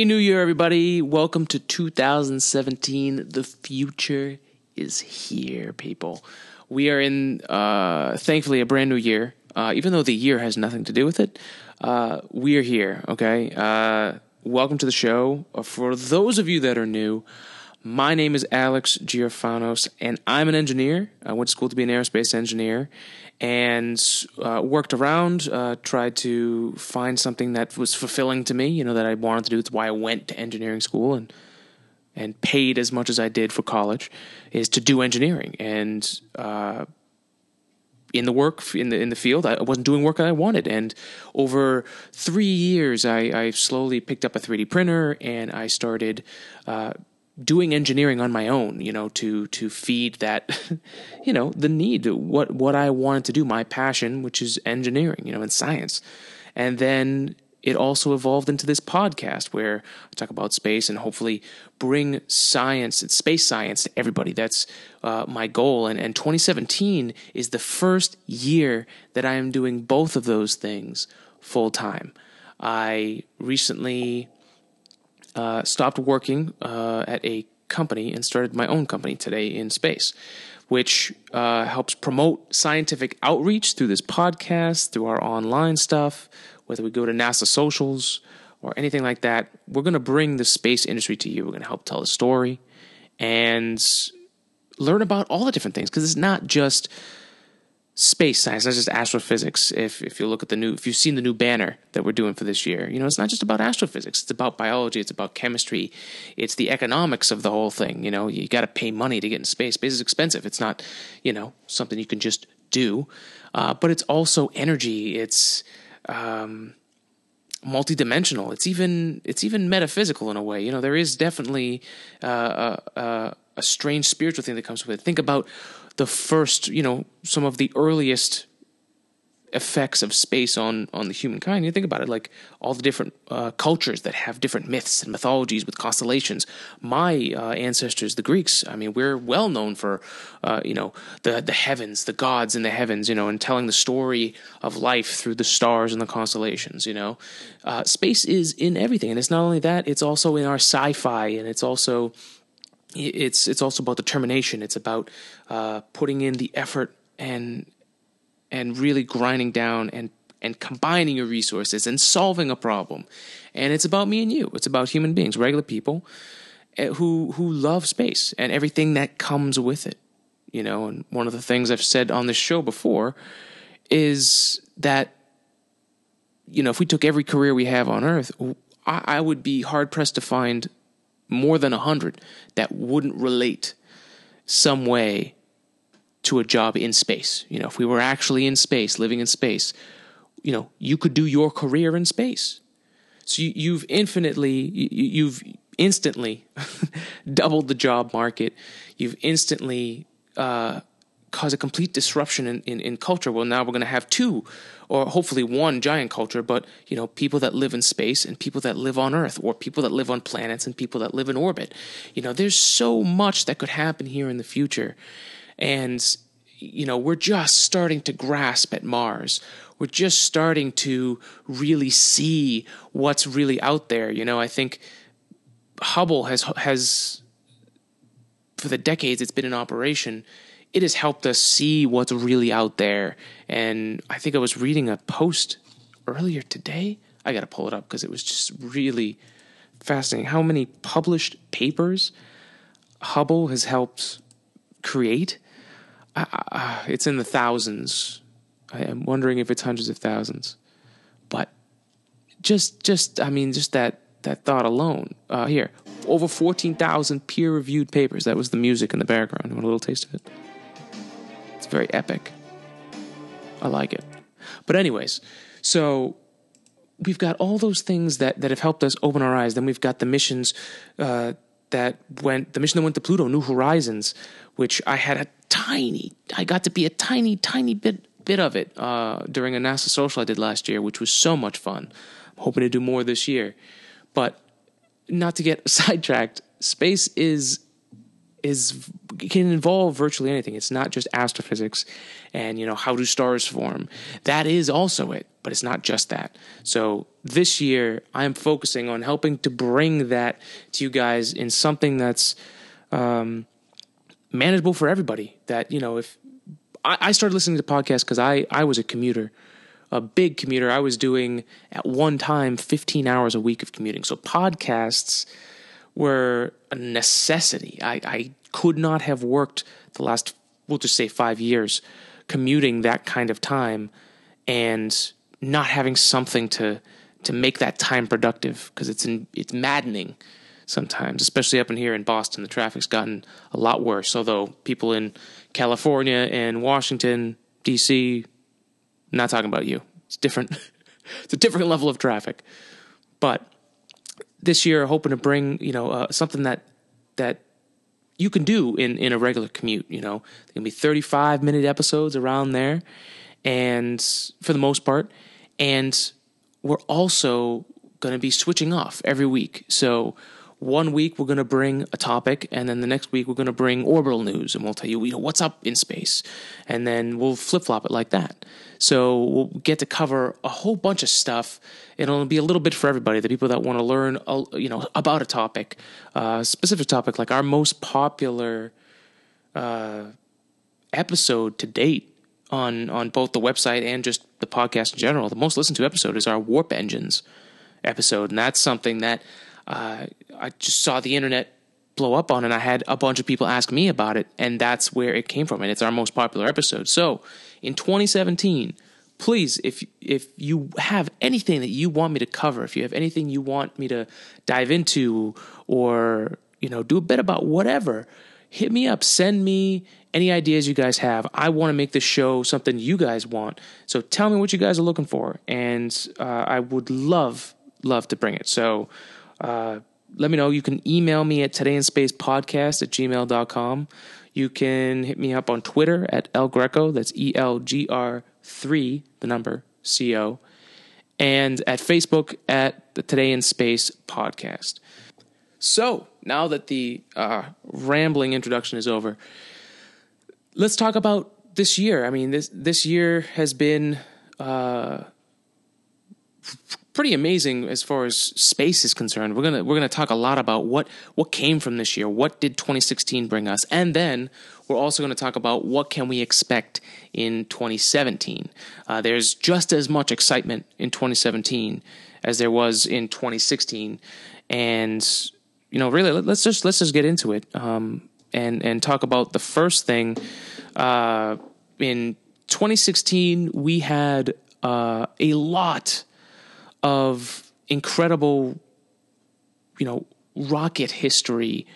Happy New Year, everybody. Welcome to 2017. The future is here, people. We are in, uh, thankfully, a brand new year. Uh, even though the year has nothing to do with it, uh, we are here, okay? Uh, welcome to the show. Uh, for those of you that are new, my name is Alex Giorfanos, and I'm an engineer. I went to school to be an aerospace engineer and uh, worked around, uh, tried to find something that was fulfilling to me, you know, that I wanted to do. That's why I went to engineering school and and paid as much as I did for college, is to do engineering. And uh, in the work in the in the field, I wasn't doing work that I wanted. And over three years, I, I slowly picked up a 3D printer and I started uh, doing engineering on my own, you know, to to feed that, you know, the need, what what I wanted to do, my passion, which is engineering, you know, and science, and then it also evolved into this podcast where I talk about space and hopefully bring science and space science to everybody. That's uh, my goal. And, and 2017 is the first year that I am doing both of those things full time. I recently uh, stopped working uh, at a company and started my own company today in space, which uh, helps promote scientific outreach through this podcast, through our online stuff, whether we go to NASA socials or anything like that. We're going to bring the space industry to you. We're going to help tell the story and learn about all the different things because it's not just space science, not just astrophysics. If if you look at the new, if you've seen the new banner that we're doing for this year, you know it's not just about astrophysics. It's about biology. It's about chemistry. It's the economics of the whole thing. You know, you got to pay money to get in space. Space is expensive. It's not, you know, something you can just do. Uh, but it's also energy. It's um, multidimensional. It's even it's even metaphysical in a way. You know, there is definitely uh, a, a strange spiritual thing that comes with it. Think about the first, you know, some of the earliest effects of space on on the humankind. You think about it, like all the different uh, cultures that have different myths and mythologies with constellations. My uh, ancestors, the Greeks, I mean, we're well known for, uh, you know, the the heavens, the gods in the heavens, you know, and telling the story of life through the stars and the constellations. You know, uh, space is in everything, and it's not only that; it's also in our sci-fi, and it's also it's it's also about determination. It's about uh, putting in the effort and and really grinding down and and combining your resources and solving a problem. And it's about me and you. It's about human beings, regular people eh, who who love space and everything that comes with it. You know, and one of the things I've said on this show before is that you know, if we took every career we have on Earth, I, I would be hard pressed to find more than a hundred that wouldn't relate some way to a job in space. You know, if we were actually in space, living in space, you know, you could do your career in space. So you, have infinitely, you, have instantly doubled the job market. You've instantly uh, caused a complete disruption in, in, in culture. Well, now we're going to have two, or hopefully one giant culture, but you know, people that live in space and people that live on Earth, or people that live on planets and people that live in orbit. You know, there's so much that could happen here in the future. And, you know, we're just starting to grasp at Mars. We're just starting to really see what's really out there. You know, I think Hubble has has for the decades it's been in operation, it has helped us see what's really out there. And I think I was reading a post earlier today. I got to pull it up because it was just really fascinating how many published papers Hubble has helped create uh, it's in the thousands. I am wondering if it's hundreds of thousands, but just just I mean just that that thought alone. Uh, here, over fourteen thousand peer-reviewed papers. That was the music in the background. You want a little taste of it? Very epic. I like it. But anyways, so we've got all those things that that have helped us open our eyes. Then we've got the missions. Uh, that went the mission that went to Pluto, New Horizons, which I had a tiny. I got to be a tiny, tiny bit bit of it uh, during a NASA social I did last year, which was so much fun. I'm hoping to do more this year. But not to get sidetracked, space is is can involve virtually anything. It's not just astrophysics and you know how do stars form. That is also it, but it's not just that. So this year I'm focusing on helping to bring that to you guys in something that's um, manageable for everybody. That you know if I, I started listening to podcasts because I I was a commuter. A big commuter. I was doing at one time 15 hours a week of commuting. So podcasts were a necessity. I, I could not have worked the last, we'll just say five years, commuting that kind of time and not having something to to make that time productive because it's in, it's maddening sometimes, especially up in here in Boston. The traffic's gotten a lot worse. Although people in California and Washington D.C. not talking about you. It's different. it's a different level of traffic, but this year hoping to bring you know uh, something that that you can do in in a regular commute. You know, there can be 35 minute episodes around there, and for the most part, and we're also going to be switching off every week. So one week we're going to bring a topic, and then the next week we're going to bring orbital news, and we'll tell you, you know, what's up in space, and then we'll flip flop it like that. So we'll get to cover a whole bunch of stuff. It'll be a little bit for everybody. The people that want to learn, uh, you know, about a topic, uh, specific topic, like our most popular uh, episode to date on on both the website and just the podcast in general. The most listened to episode is our warp engines episode, and that's something that uh, I just saw the internet blow up on, and I had a bunch of people ask me about it, and that's where it came from, and it's our most popular episode. So, in 2017, please, if if you have anything that you want me to cover, if you have anything you want me to dive into, or you know, do a bit about whatever, hit me up. Send me any ideas you guys have. I want to make this show something you guys want. So tell me what you guys are looking for, and uh, I would love love to bring it. So uh, let me know. You can email me at todayinspacepodcast at gmail.com. You can hit me up on Twitter at El Greco. That's E L G R 3, the number, C O. And at Facebook at the Today in Space podcast. So now that the uh, rambling introduction is over, let's talk about this year. I mean, this this year has been uh, pretty amazing as far as space is concerned. We're gonna we're gonna talk a lot about what what came from this year. What did 2016 bring us, and then we're also going to talk about what can we expect in 2017. Uh, there's just as much excitement in 2017 as there was in 2016, and you know, really, let's just let's just get into it um, and and talk about the first thing. Uh, in 2016, we had uh, a lot of incredible, you know, rocket history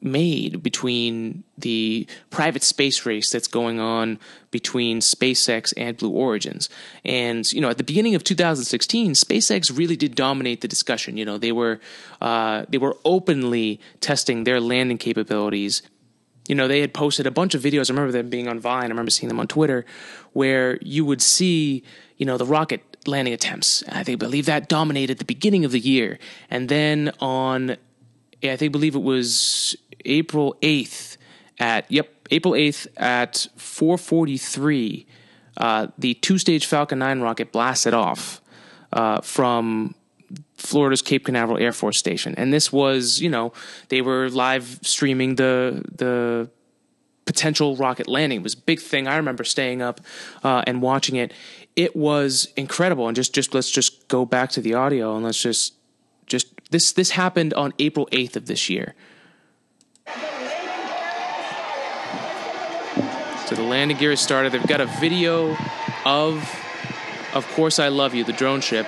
made between the private space race that's going on between SpaceX and Blue Origins. And, you know, at the beginning of 2016, SpaceX really did dominate the discussion. You know, they were, uh, they were openly testing their landing capabilities. You know, they had posted a bunch of videos. I remember them being on Vine. I remember seeing them on Twitter where you would see, you know, the rocket landing attempts. I think believe that dominated the beginning of the year, and then on, I think believe it was April eighth at yep April eighth at four forty three, uh, the two stage Falcon Nine rocket blasted off uh, from Florida's Cape Canaveral Air Force Station, and this was you know they were live streaming the the potential rocket landing. It was a big thing. I remember staying up uh, and watching it it was incredible. And just just let's just go back to the audio and let's just just this this happened on April eighth of this year. So the landing gear has started. They've got a video of Of Course I Love You, the drone ship.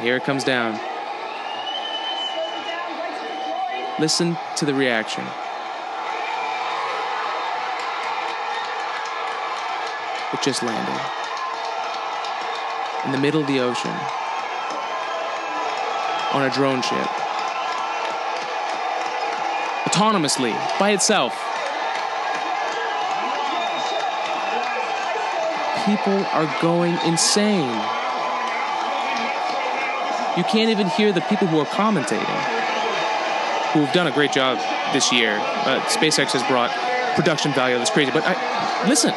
Here it comes down. Listen to the reaction. It just landed. In the middle of the ocean. On a drone ship. Autonomously, by itself. people are going insane. You can't even hear the people who are commentating, who have done a great job this year. Uh, SpaceX has brought production value that's crazy. But I, listen,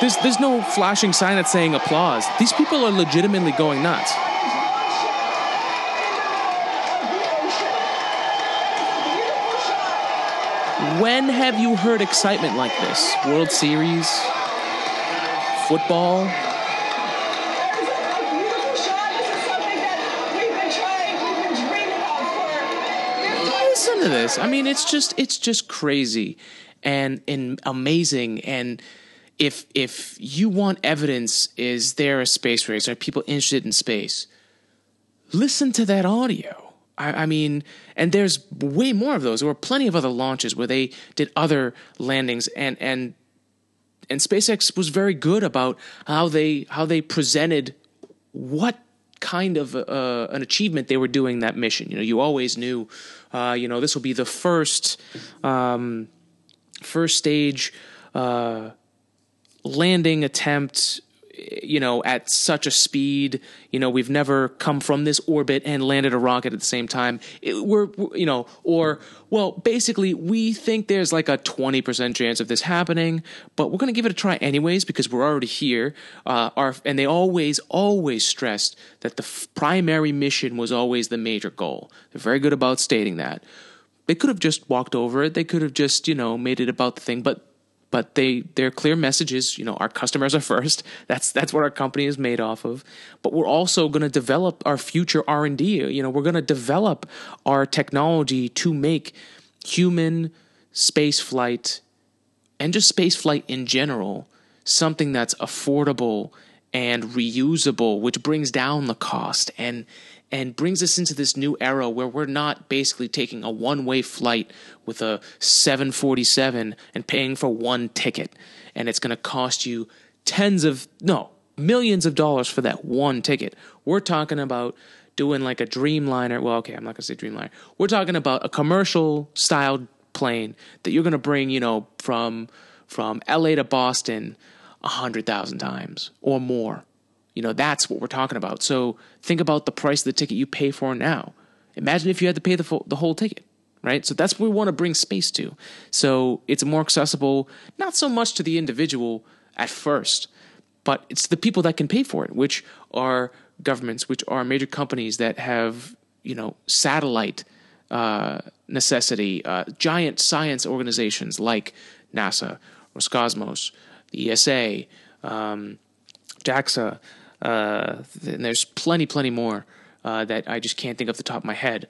there's there's no flashing sign that's saying applause. These people are legitimately going nuts. When have you heard excitement like this? World Series, football. Listen to this. I mean, it's just it's just crazy and and amazing and if if you want evidence is there a space race are people interested in space? Listen to that audio. I, I, mean and there's way more of those. There were plenty of other launches where they did other landings and and and SpaceX was very good about how they how they presented what kind of uh, an achievement they were doing that mission. You know, you always knew, uh, you know, this will be the first um, first stage uh, landing attempt you know at such a speed you know we've never come from this orbit and landed a rocket at the same time. It, we're you know or well basically we think there's like a 20% chance of this happening but we're going to give it a try anyways because we're already here uh, our, and they always always stressed that the f- primary mission was always the major goal. They're very good about stating that. They could have just walked over it. They could have just you know made it about the thing but but they their clear message is you know our customers are first. That's that's what our company is made off of. But we're also going to develop our future r&d you know we're going to develop our technology to make human space flight and just space flight in general something that's affordable and reusable which brings down the cost and and brings us into this new era where we're not basically taking a one way flight with a 747 and paying for one ticket. And it's going to cost you tens of, no, millions of dollars for that one ticket. We're talking about doing like a Dreamliner. Well, okay, I'm not going to say Dreamliner. We're talking about a commercial style plane that you're going to bring, you know, from from LA to Boston a hundred thousand times or more. You know, that's what we're talking about. So think about the price of the ticket you pay for now. Imagine if you had to pay the, full, the whole ticket, right? So that's what we want to bring space to. So it's more accessible, not so much to the individual at first, but it's the people that can pay for it, which are governments, which are major companies that have, you know, satellite uh, necessity, uh, giant science organizations like NASA, Roscosmos, the ESA, um, JAXA, uh, and there's plenty, plenty more uh, that I just can't think of the top of my head.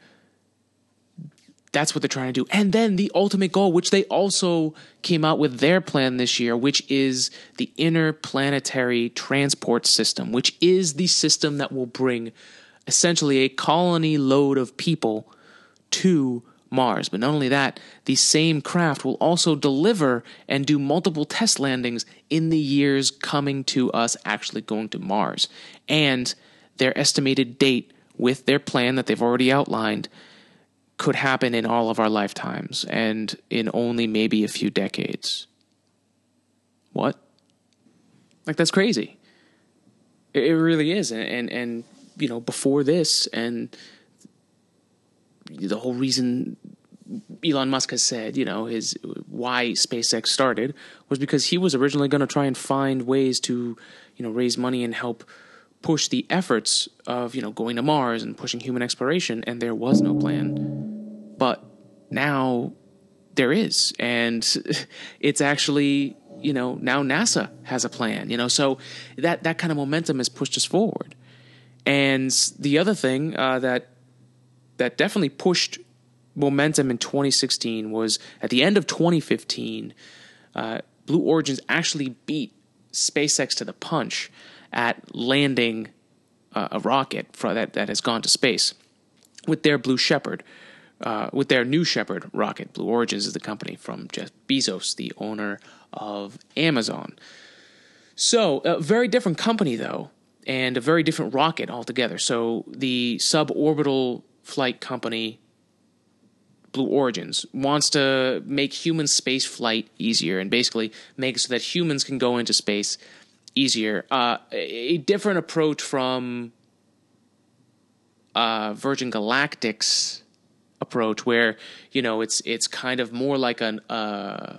That's what they're trying to do. And then the ultimate goal, which they also came out with their plan this year, which is the interplanetary transport system, which is the system that will bring essentially a colony load of people to Mars. But not only that, the same craft will also deliver and do multiple test landings in the years coming to us actually going to Mars. And their estimated date with their plan that they've already outlined could happen in all of our lifetimes and in only maybe a few decades. What? Like that's crazy. It, really is. And, and and you know, before this and the whole reason Elon Musk has said, you know, his why SpaceX started was because he was originally going to try and find ways to, you know, raise money and help push the efforts of, you know, going to Mars and pushing human exploration and there was no plan. But now there is and it's actually, you know, now NASA has a plan, you know. So that that kind of momentum has pushed us forward. And the other thing uh, that that definitely pushed momentum in 2016 was at the end of 2015, uh, Blue Origins actually beat SpaceX to the punch at landing uh, a rocket for, that, that has gone to space with their Blue Shepard. Uh, with their New Shepard rocket, Blue Origins is the company from Jeff Bezos, the owner of Amazon. So, a very different company, though, and a very different rocket altogether. So, the suborbital flight company Blue Origins wants to make human space flight easier and basically make it so that humans can go into space easier. Uh, a different approach from uh, Virgin Galactic's approach, where you know it's it's kind of more like an uh,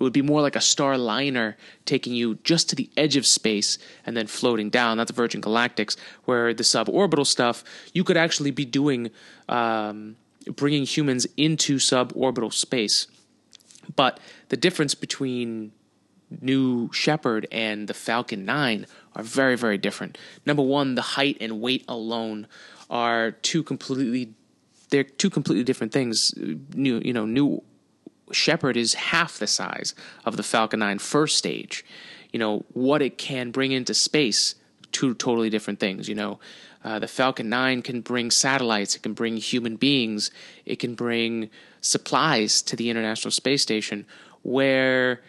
it would be more like a starliner taking you just to the edge of space and then floating down. The Virgin Galactics, where the suborbital stuff you could actually be doing, um, bringing humans into suborbital space. But the difference between New Shepard and the Falcon 9 are very, very different. Number one, the height and weight alone are two completely they're two completely different things. New, you know, New Shepard is half the size of the Falcon 9 first stage. You know, what it can bring into space, two totally different things. You know, uh, the Falcon 9 can bring satellites, it can bring human beings, it can bring supplies to the International Space Station, where,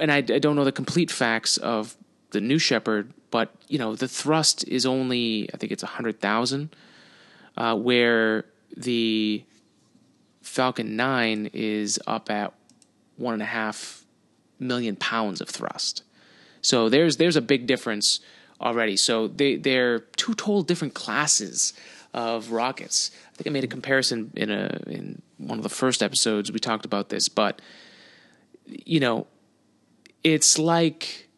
and I, I don't know the complete facts of the New Shepard, but, you know, the thrust is only, I think it's 100,000, uh, where the Falcon 9 is up at one and a half million pounds of thrust. So there's there's a big difference already. So they they're two total different classes of rockets. I think I made a comparison in a in one of the first episodes we talked about this, but you know, it's like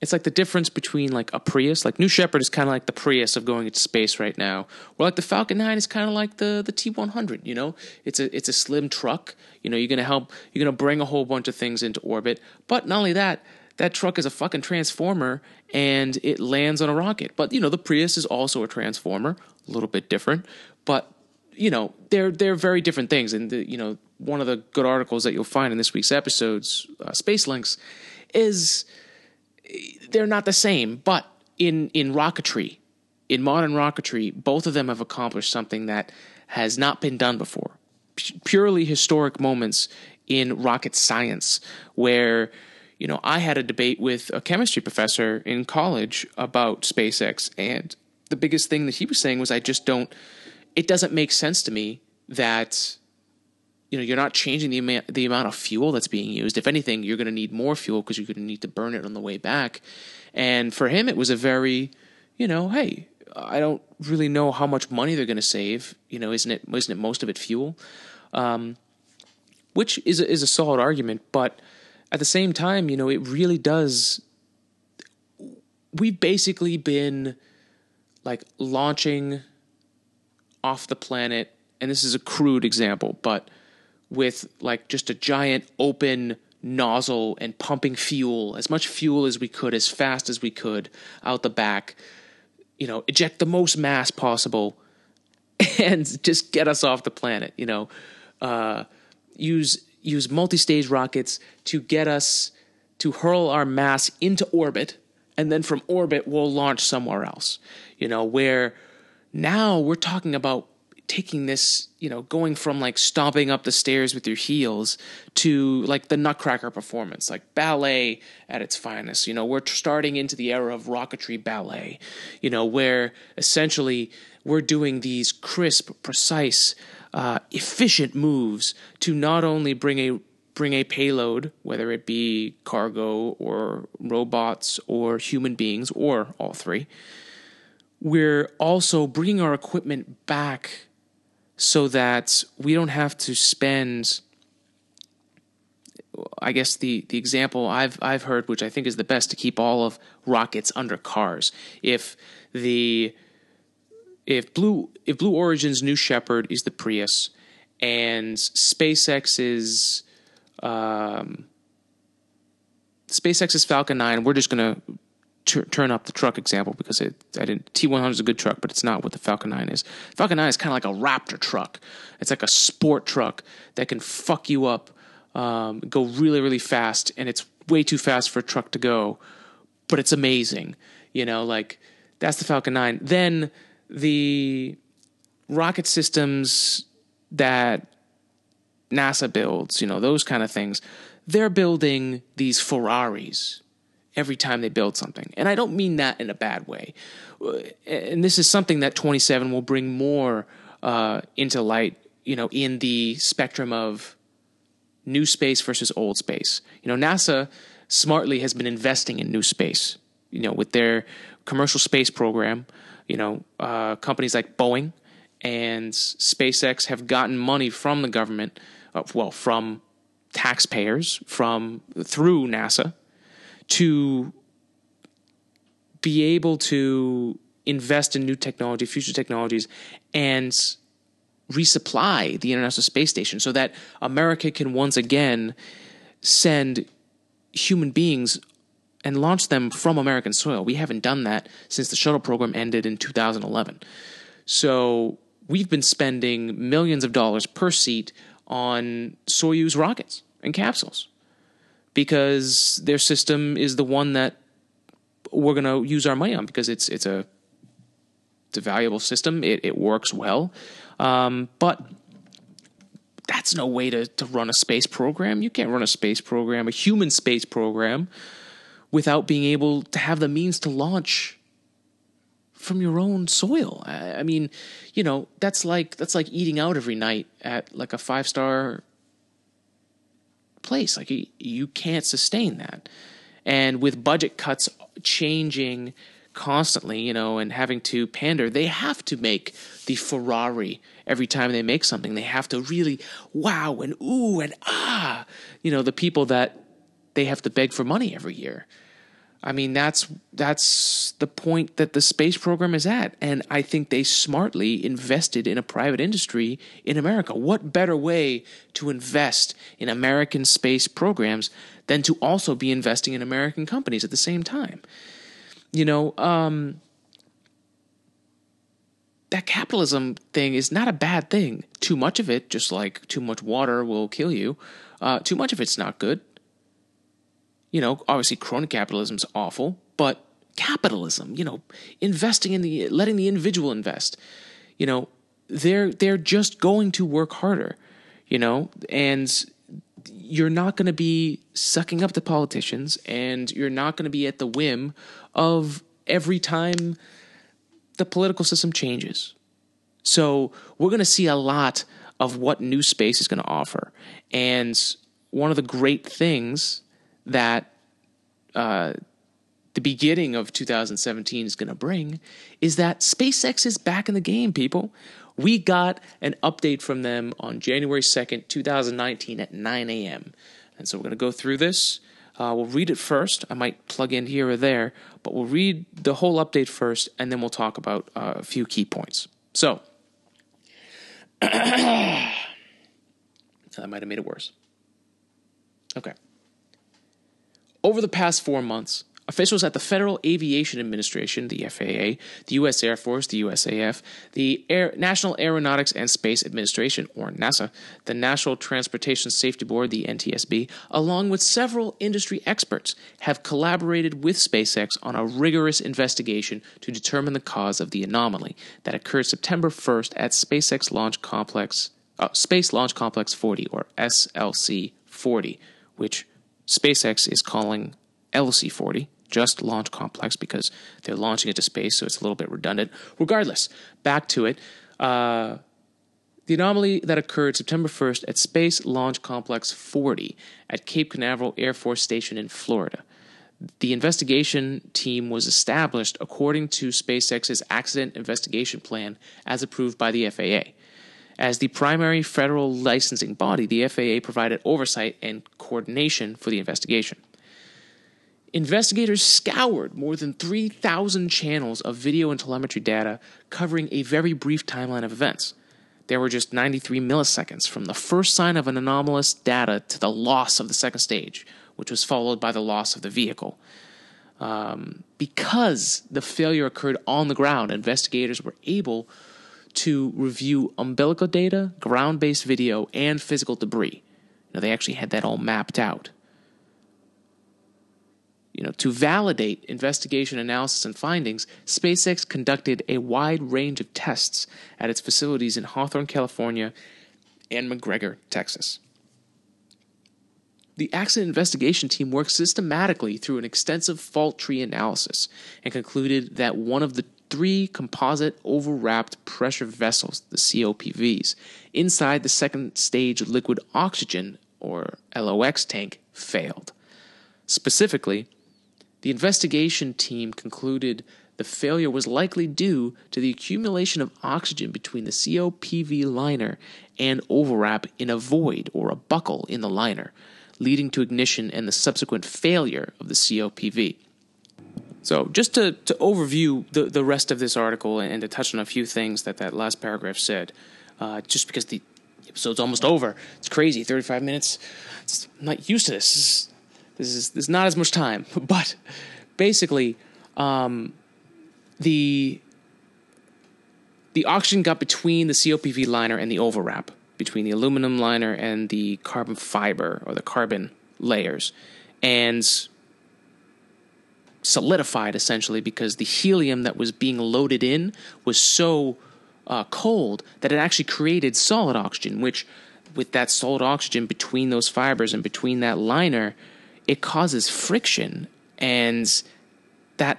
it's like the difference between like a Prius, like New Shepard is kind of like the Prius of going into space right now, or like the Falcon 9 is kind of like the the T100. You know, it's a it's a slim truck. You know, you're gonna help, you're gonna bring a whole bunch of things into orbit. But not only that, that truck is a fucking transformer and it lands on a rocket. But you know, the Prius is also a transformer, a little bit different, but you know, they're they're very different things. And the, you know, one of the good articles that you'll find in this week's episodes, uh, Space Links, is they're not the same, but in in rocketry, in modern rocketry, both of them have accomplished something that has not been done before. P- purely historic moments in rocket science where you know, I had a debate with a chemistry professor in college about SpaceX and the biggest thing that he was saying was I just don't it doesn't make sense to me that you know you're not changing the amount the amount of fuel that's being used. If anything, you're going to need more fuel because you're going to need to burn it on the way back. And for him, it was a very, you know, hey, I don't really know how much money they're going to save. You know, isn't it isn't it most of it fuel? Um, which is is a solid argument, but at the same time, you know, it really does. We've basically been like launching off the planet, and this is a crude example, but with like just a giant open nozzle and pumping fuel, as much fuel as we could, as fast as we could out the back, you know, eject the most mass possible and just get us off the planet, you know, uh, use use multi-stage rockets to get us to hurl our mass into orbit and then from orbit we'll launch somewhere else. You know where now we're talking about taking this, you know, going from like stomping up the stairs with your heels to like the Nutcracker performance, like ballet at its finest. You know, we're starting into the era of rocketry ballet, you know, where essentially we're doing these crisp, precise, uh, efficient moves to not only bring a bring a payload, whether it be cargo or robots or human beings or all three. We're also bringing our equipment back so that we don't have to spend I guess the, the example I've I've heard, which I think is the best, to keep all of rockets under cars. If the if Blue if Blue Origin's New Shepard is the Prius, and SpaceX's um, SpaceX's Falcon Nine, we're just gonna turn up the truck example because it, I didn't. T100 is a good truck, but it's not what the Falcon 9 is. Falcon 9 is kind of like a Raptor truck. It's like a sport truck that can fuck you up, um, go really, really fast, and it's way too fast for a truck to go, but it's amazing. You know, like that's the Falcon 9. Then the rocket systems that NASA builds, you know, those kind of things, they're building these Ferraris every time they build something. And I don't mean that in a bad way. And this is something that 27 will bring more uh, into light, you know, in the spectrum of new space versus old space. You know, NASA smartly has been investing in new space. You know, with their commercial space program, you know, uh, companies like Boeing and SpaceX have gotten money from the government, uh, well, from taxpayers, from through NASA, to be able to invest in new technology, future technologies, and resupply the International Space Station so that America can once again send human beings and launch them from American soil. We haven't done that since the shuttle program ended in 2011. So we've been spending millions of dollars per seat on Soyuz rockets and capsules because their system is the one that we're going to use our money on because it's it's a it's a valuable system. It, it works well. Um, but that's no way to, to run a space program. You can't run a space program, a human space program, without being able to have the means to launch from your own soil. I, I mean, you know, that's like that's like eating out every night at like a five star place. Like you, can't sustain that. And with budget cuts changing constantly, you know, and having to pander, they have to make the Ferrari every time they make something. They have to really wow and ooh and ah, you know, the people that they have to beg for money every year. I mean, that's that's the point that the space program is at, and I think they smartly invested in a private industry in America. What better way to invest in American space programs than to also be investing in American companies at the same time? you know, um, that capitalism thing is not a bad thing. Too much of it, just like too much water will kill you, uh, too much of it's not good. You know, obviously, crony capitalism is awful, but capitalism, you know, investing in the, letting the individual invest, you know, they're they're just going to work harder, you know, and you're not going to be sucking up the politicians and you're not going to be at the whim of every time the political system changes. So we're going to see a lot of what new space is going to offer. And one of the great things that uh, the beginning of 2017 is going to bring is that SpaceX is back in the game, people. We got an update from them on January 2nd, 2019 at 9 a.m. And so we're going to go through this. Uh, we'll read it first. I might plug in here or there, but we'll read the whole update first, and then we'll talk about uh, a few key points. So, that might have made it worse. Okay. Over the past four months, Officials at the Federal Aviation Administration, the FAA, the U.S. Air Force, the USAF, the Air, National Aeronautics and Space Administration, or NASA, the National Transportation Safety Board, the NTSB, along with several industry experts, have collaborated with SpaceX on a rigorous investigation to determine the cause of the anomaly that occurred September 1st at SpaceX Launch Complex, uh, Space Launch Complex 40, or SLC 40, which SpaceX is calling LC 40 just Launch Complex because they're launching it to space, so it's a little bit redundant. Regardless, back to it. Uh, the anomaly that occurred September 1st at Space Launch Complex 40 at Cape Canaveral Air Force Station in Florida. The investigation team was established according to SpaceX's accident investigation plan as approved by the FAA. As the primary federal licensing body, the FAA provided oversight and coordination for the investigation. Investigators scoured more than 3,000 channels of video and telemetry data covering a very brief timeline of events. There were just 93 milliseconds from the first sign of an anomalous data to the loss of the second stage, which was followed by the loss of the vehicle. Um, because the failure occurred on the ground, investigators were able to review umbilical data, ground based video, and physical debris. Now, they actually had that all mapped out you know, to validate investigation analysis and findings, SpaceX conducted a wide range of tests at its facilities in Hawthorne, California, and McGregor, Texas. The accident investigation team worked systematically through an extensive fault tree analysis and concluded that one of the three composite overwrapped pressure vessels, the COPVs, inside the second stage liquid oxygen, or LOX tank, failed. Specifically, the investigation team concluded the failure was likely due to the accumulation of oxygen between the COPV liner and overwrap in a void or a buckle in the liner, leading to ignition and the subsequent failure of the COPV. So, just to, to overview the, the rest of this article and to touch on a few things that that last paragraph said, uh, just because the episode's almost over, it's crazy 35 minutes. It's, I'm not used to this. This is, this is, not as much time. But basically, um, the the oxygen got between the COPV liner and the overwrap, between the aluminum liner and the carbon fiber or the carbon layers, and solidified essentially because the helium that was being loaded in was so uh, cold that it actually created solid oxygen, which, with that solid oxygen between those fibers and between that liner, it causes friction, and that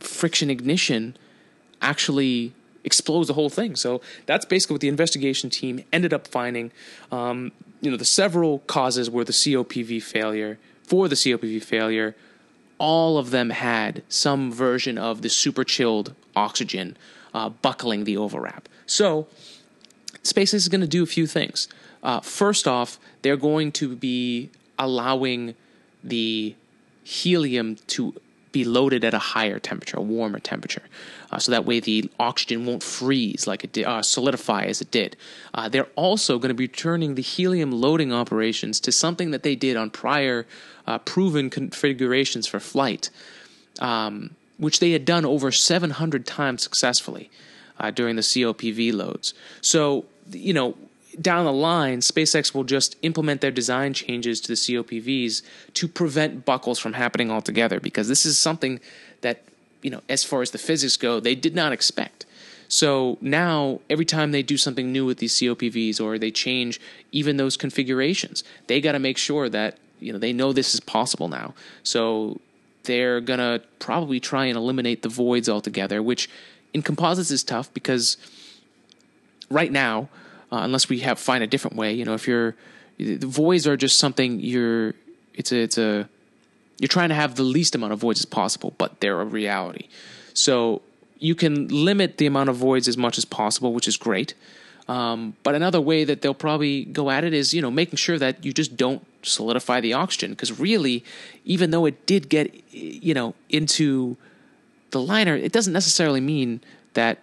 friction ignition actually explodes the whole thing. So that's basically what the investigation team ended up finding. Um, you know, the several causes were the COPV failure. For the COPV failure, all of them had some version of the super chilled oxygen uh, buckling the overwrap. So SpaceX is going to do a few things. Uh, first off, they're going to be allowing the helium to be loaded at a higher temperature, a warmer temperature, uh, so that way the oxygen won't freeze like it did, uh, solidify as it did. Uh, they're also going to be turning the helium loading operations to something that they did on prior uh, proven configurations for flight, um, which they had done over 700 times successfully uh, during the COPV loads. So, you know, down the line, SpaceX will just implement their design changes to the COPVs to prevent buckles from happening altogether because this is something that, you know, as far as the physics go, they did not expect. So now, every time they do something new with these COPVs or they change even those configurations, they got to make sure that, you know, they know this is possible now. So they're going to probably try and eliminate the voids altogether, which in composites is tough because right now, uh, unless we have find a different way. You know, if you're the voids are just something you're it's a it's a you're trying to have the least amount of voids as possible, but they're a reality. So you can limit the amount of voids as much as possible, which is great. Um, but another way that they'll probably go at it is, you know, making sure that you just don't solidify the oxygen. Because really, even though it did get, you know, into the liner, it doesn't necessarily mean that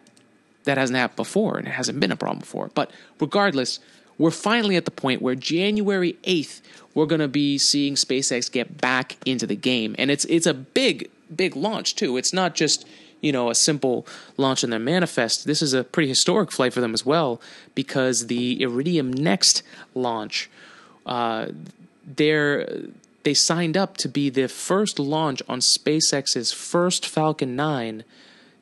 that hasn't happened before and it hasn't been a problem before. But regardless, we're finally at the point where January 8th, we're going to be seeing SpaceX get back into the game. And it's it's a big, big launch, too. It's not just, you know, a simple launch in their manifest. This is a pretty historic flight for them as well because the Iridium Next launch, uh, they're, they signed up to be the first launch on SpaceX's first Falcon 9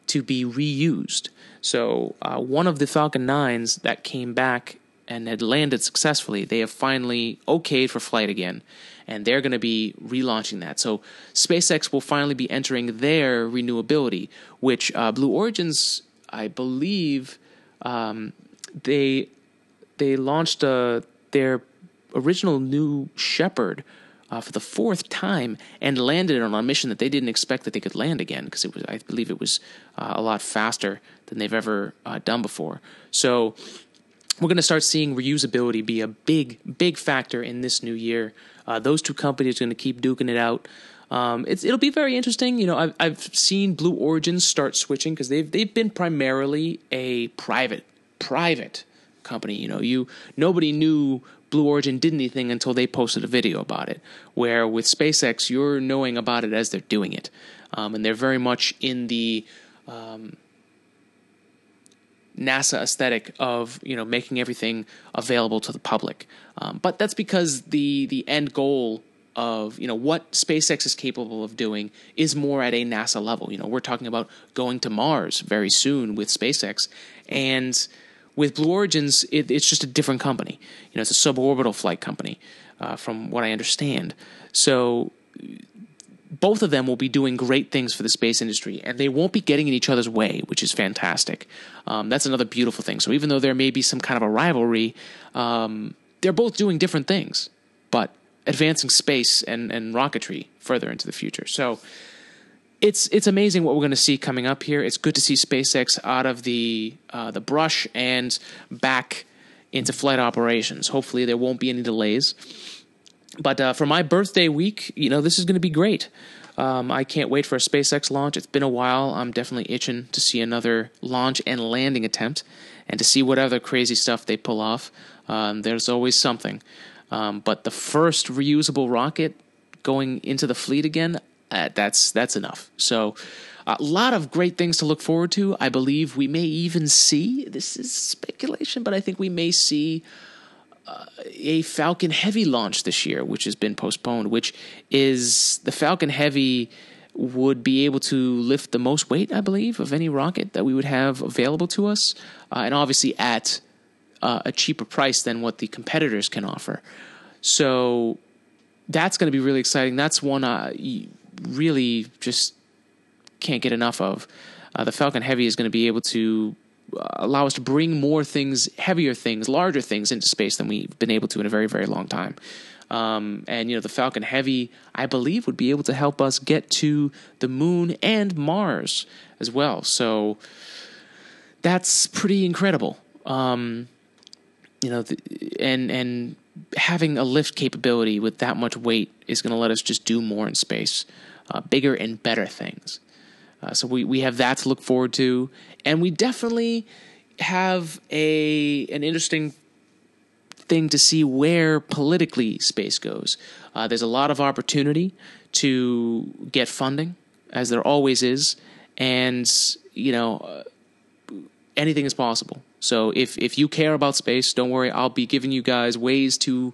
to be reused. So uh, one of the Falcon 9s that came back and had landed successfully, they have finally okayed for flight again. And they're going to be relaunching that. So SpaceX will finally be entering their renewability, which uh, Blue Origins, I believe, um, they they launched uh, their original New Shepard uh, for the fourth time and landed on a mission that they didn't expect that they could land again because it was, I believe, it was uh, a lot faster than they've ever uh, done before. So we're going to start seeing reusability be a big, big factor in this new year. Uh, those two companies are going to keep duking it out. Um, it'll be very interesting. You know, I've, I've seen Blue Origin start switching because they've they've been primarily a private private company. You know, you nobody knew Blue Origin did anything until they posted a video about it. Where with SpaceX, you're knowing about it as they're doing it, um, and they're very much in the um, NASA aesthetic of you know making everything available to the public. Um, but that's because the the end goal of you know what SpaceX is capable of doing is more at a NASA level. You know, we're talking about going to Mars very soon with SpaceX, and with Blue Origins, it, it's just a different company. You know, it's a suborbital flight company, uh, from what I understand. So both of them will be doing great things for the space industry, and they won't be getting in each other's way, which is fantastic. Um, that's another beautiful thing. So even though there may be some kind of a rivalry, um, they're both doing different things, but advancing space and, and rocketry further into the future. So it's it's amazing what we're going to see coming up here. It's good to see SpaceX out of the uh, the brush and back into flight operations. Hopefully, there won't be any delays. But uh, for my birthday week, you know, this is going to be great. Um, I can't wait for a SpaceX launch. It's been a while. I'm definitely itching to see another launch and landing attempt and to see what other crazy stuff they pull off. Um, there's always something. Um, but the first reusable rocket going into the fleet again, uh, that's that's enough. So a lot of great things to look forward to. I believe we may even see this is speculation, but I think we may see uh, a Falcon Heavy launch this year, which has been postponed. Which is the Falcon Heavy would be able to lift the most weight, I believe, of any rocket that we would have available to us, uh, and obviously at uh, a cheaper price than what the competitors can offer. So that's going to be really exciting. That's one I really just can't get enough of. Uh, the Falcon Heavy is going to be able to allow us to bring more things, heavier things, larger things into space than we've been able to in a very, very long time. Um, and you know, the Falcon Heavy, I believe, would be able to help us get to the moon and Mars as well. So that's pretty incredible. Um, you know, the, and and having a lift capability with that much weight is going to let us just do more in space, uh, bigger and better things. Uh, so we, we have that to look forward to, and we definitely have a an interesting thing to see where politically space goes. Uh, there's a lot of opportunity to get funding, as there always is, and you know uh, anything is possible. So if if you care about space, don't worry. I'll be giving you guys ways to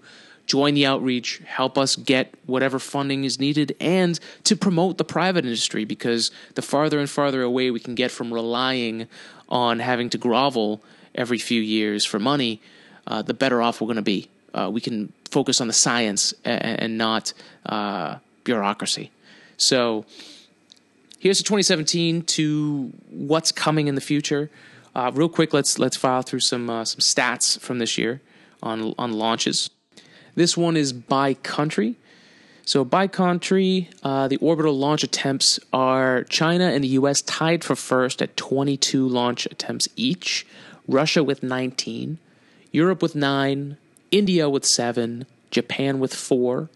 join the outreach, help us get whatever funding is needed, and to promote the private industry because the farther and farther away we can get from relying on having to grovel every few years for money, uh, the better off we're going to be. Uh, we can focus on the science and, and not uh, bureaucracy. So here's the 2017 to what's coming in the future. Uh, real quick, let's let's file through some uh, some stats from this year on on launches. This one is by country. So by country, uh, the orbital launch attempts are China and the U.S. tied for first at 22 launch attempts each. Russia with 19, Europe with nine, India with seven, Japan with four,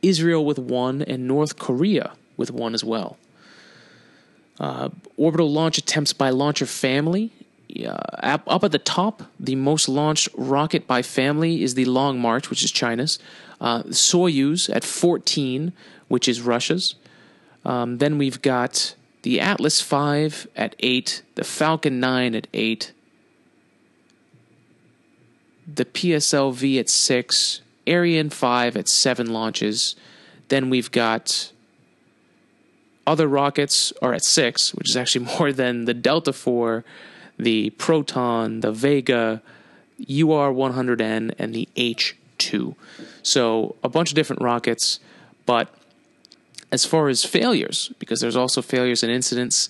Israel with one, and North Korea with one as well. Uh, orbital launch attempts by launcher family. Uh, up at the top, the most launched rocket by family is the Long March, which is China's. Uh, Soyuz at 14, which is Russia's. Um, then we've got the Atlas V at 8, the Falcon 9 at 8, the PSLV at 6, Ariane 5 at 7 launches. Then we've got other rockets are at six, which is actually more than the Delta IV, the Proton, the Vega, UR 100N, and the H2. So a bunch of different rockets, but as far as failures, because there's also failures and incidents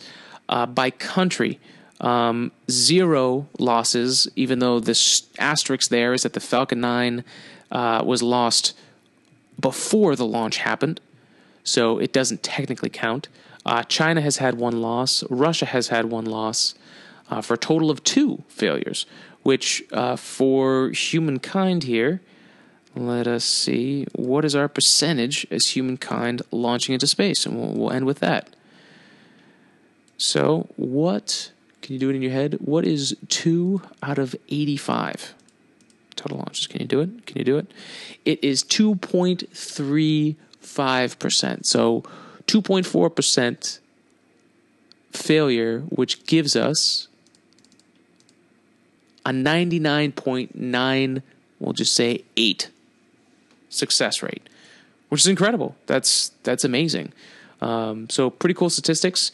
uh, by country, um, zero losses, even though the asterisk there is that the Falcon 9 uh, was lost before the launch happened so it doesn't technically count. Uh, China has had one loss. Russia has had one loss uh, for a total of two failures, which uh, for humankind here, let us see, what is our percentage as humankind launching into space? And we'll, we'll end with that. So, what, can you do it in your head? What is 2 out of 85? Total launches. Can you do it? Can you do it? It is 2.3 5%. So 2.4% failure, which gives us a 99.9, we'll just say 8 success rate, which is incredible. That's that's amazing. Um, so pretty cool statistics.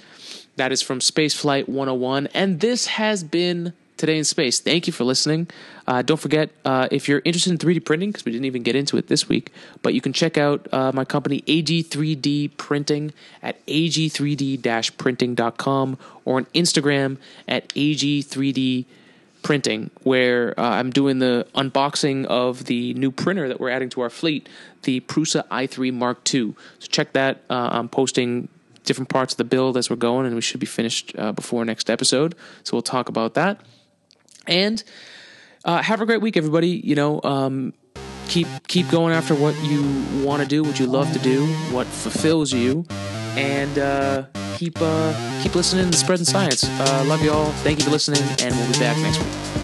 That is from Spaceflight 101, and this has been today in space. Thank you for listening. Uh, don't forget, uh, if you're interested in 3D printing, because we didn't even get into it this week, but you can check out uh, my company AG3D Printing at ag3d printing.com or on Instagram at ag3d printing, where uh, I'm doing the unboxing of the new printer that we're adding to our fleet, the Prusa i3 Mark II. So check that. Uh, I'm posting different parts of the build as we're going, and we should be finished uh, before next episode. So we'll talk about that. And uh, have a great week, everybody. You know, um, keep keep going after what you want to do, what you love to do, what fulfills you, and uh, keep uh, keep listening to Spreading Science. Uh, love you all. Thank you for listening, and we'll be back next week.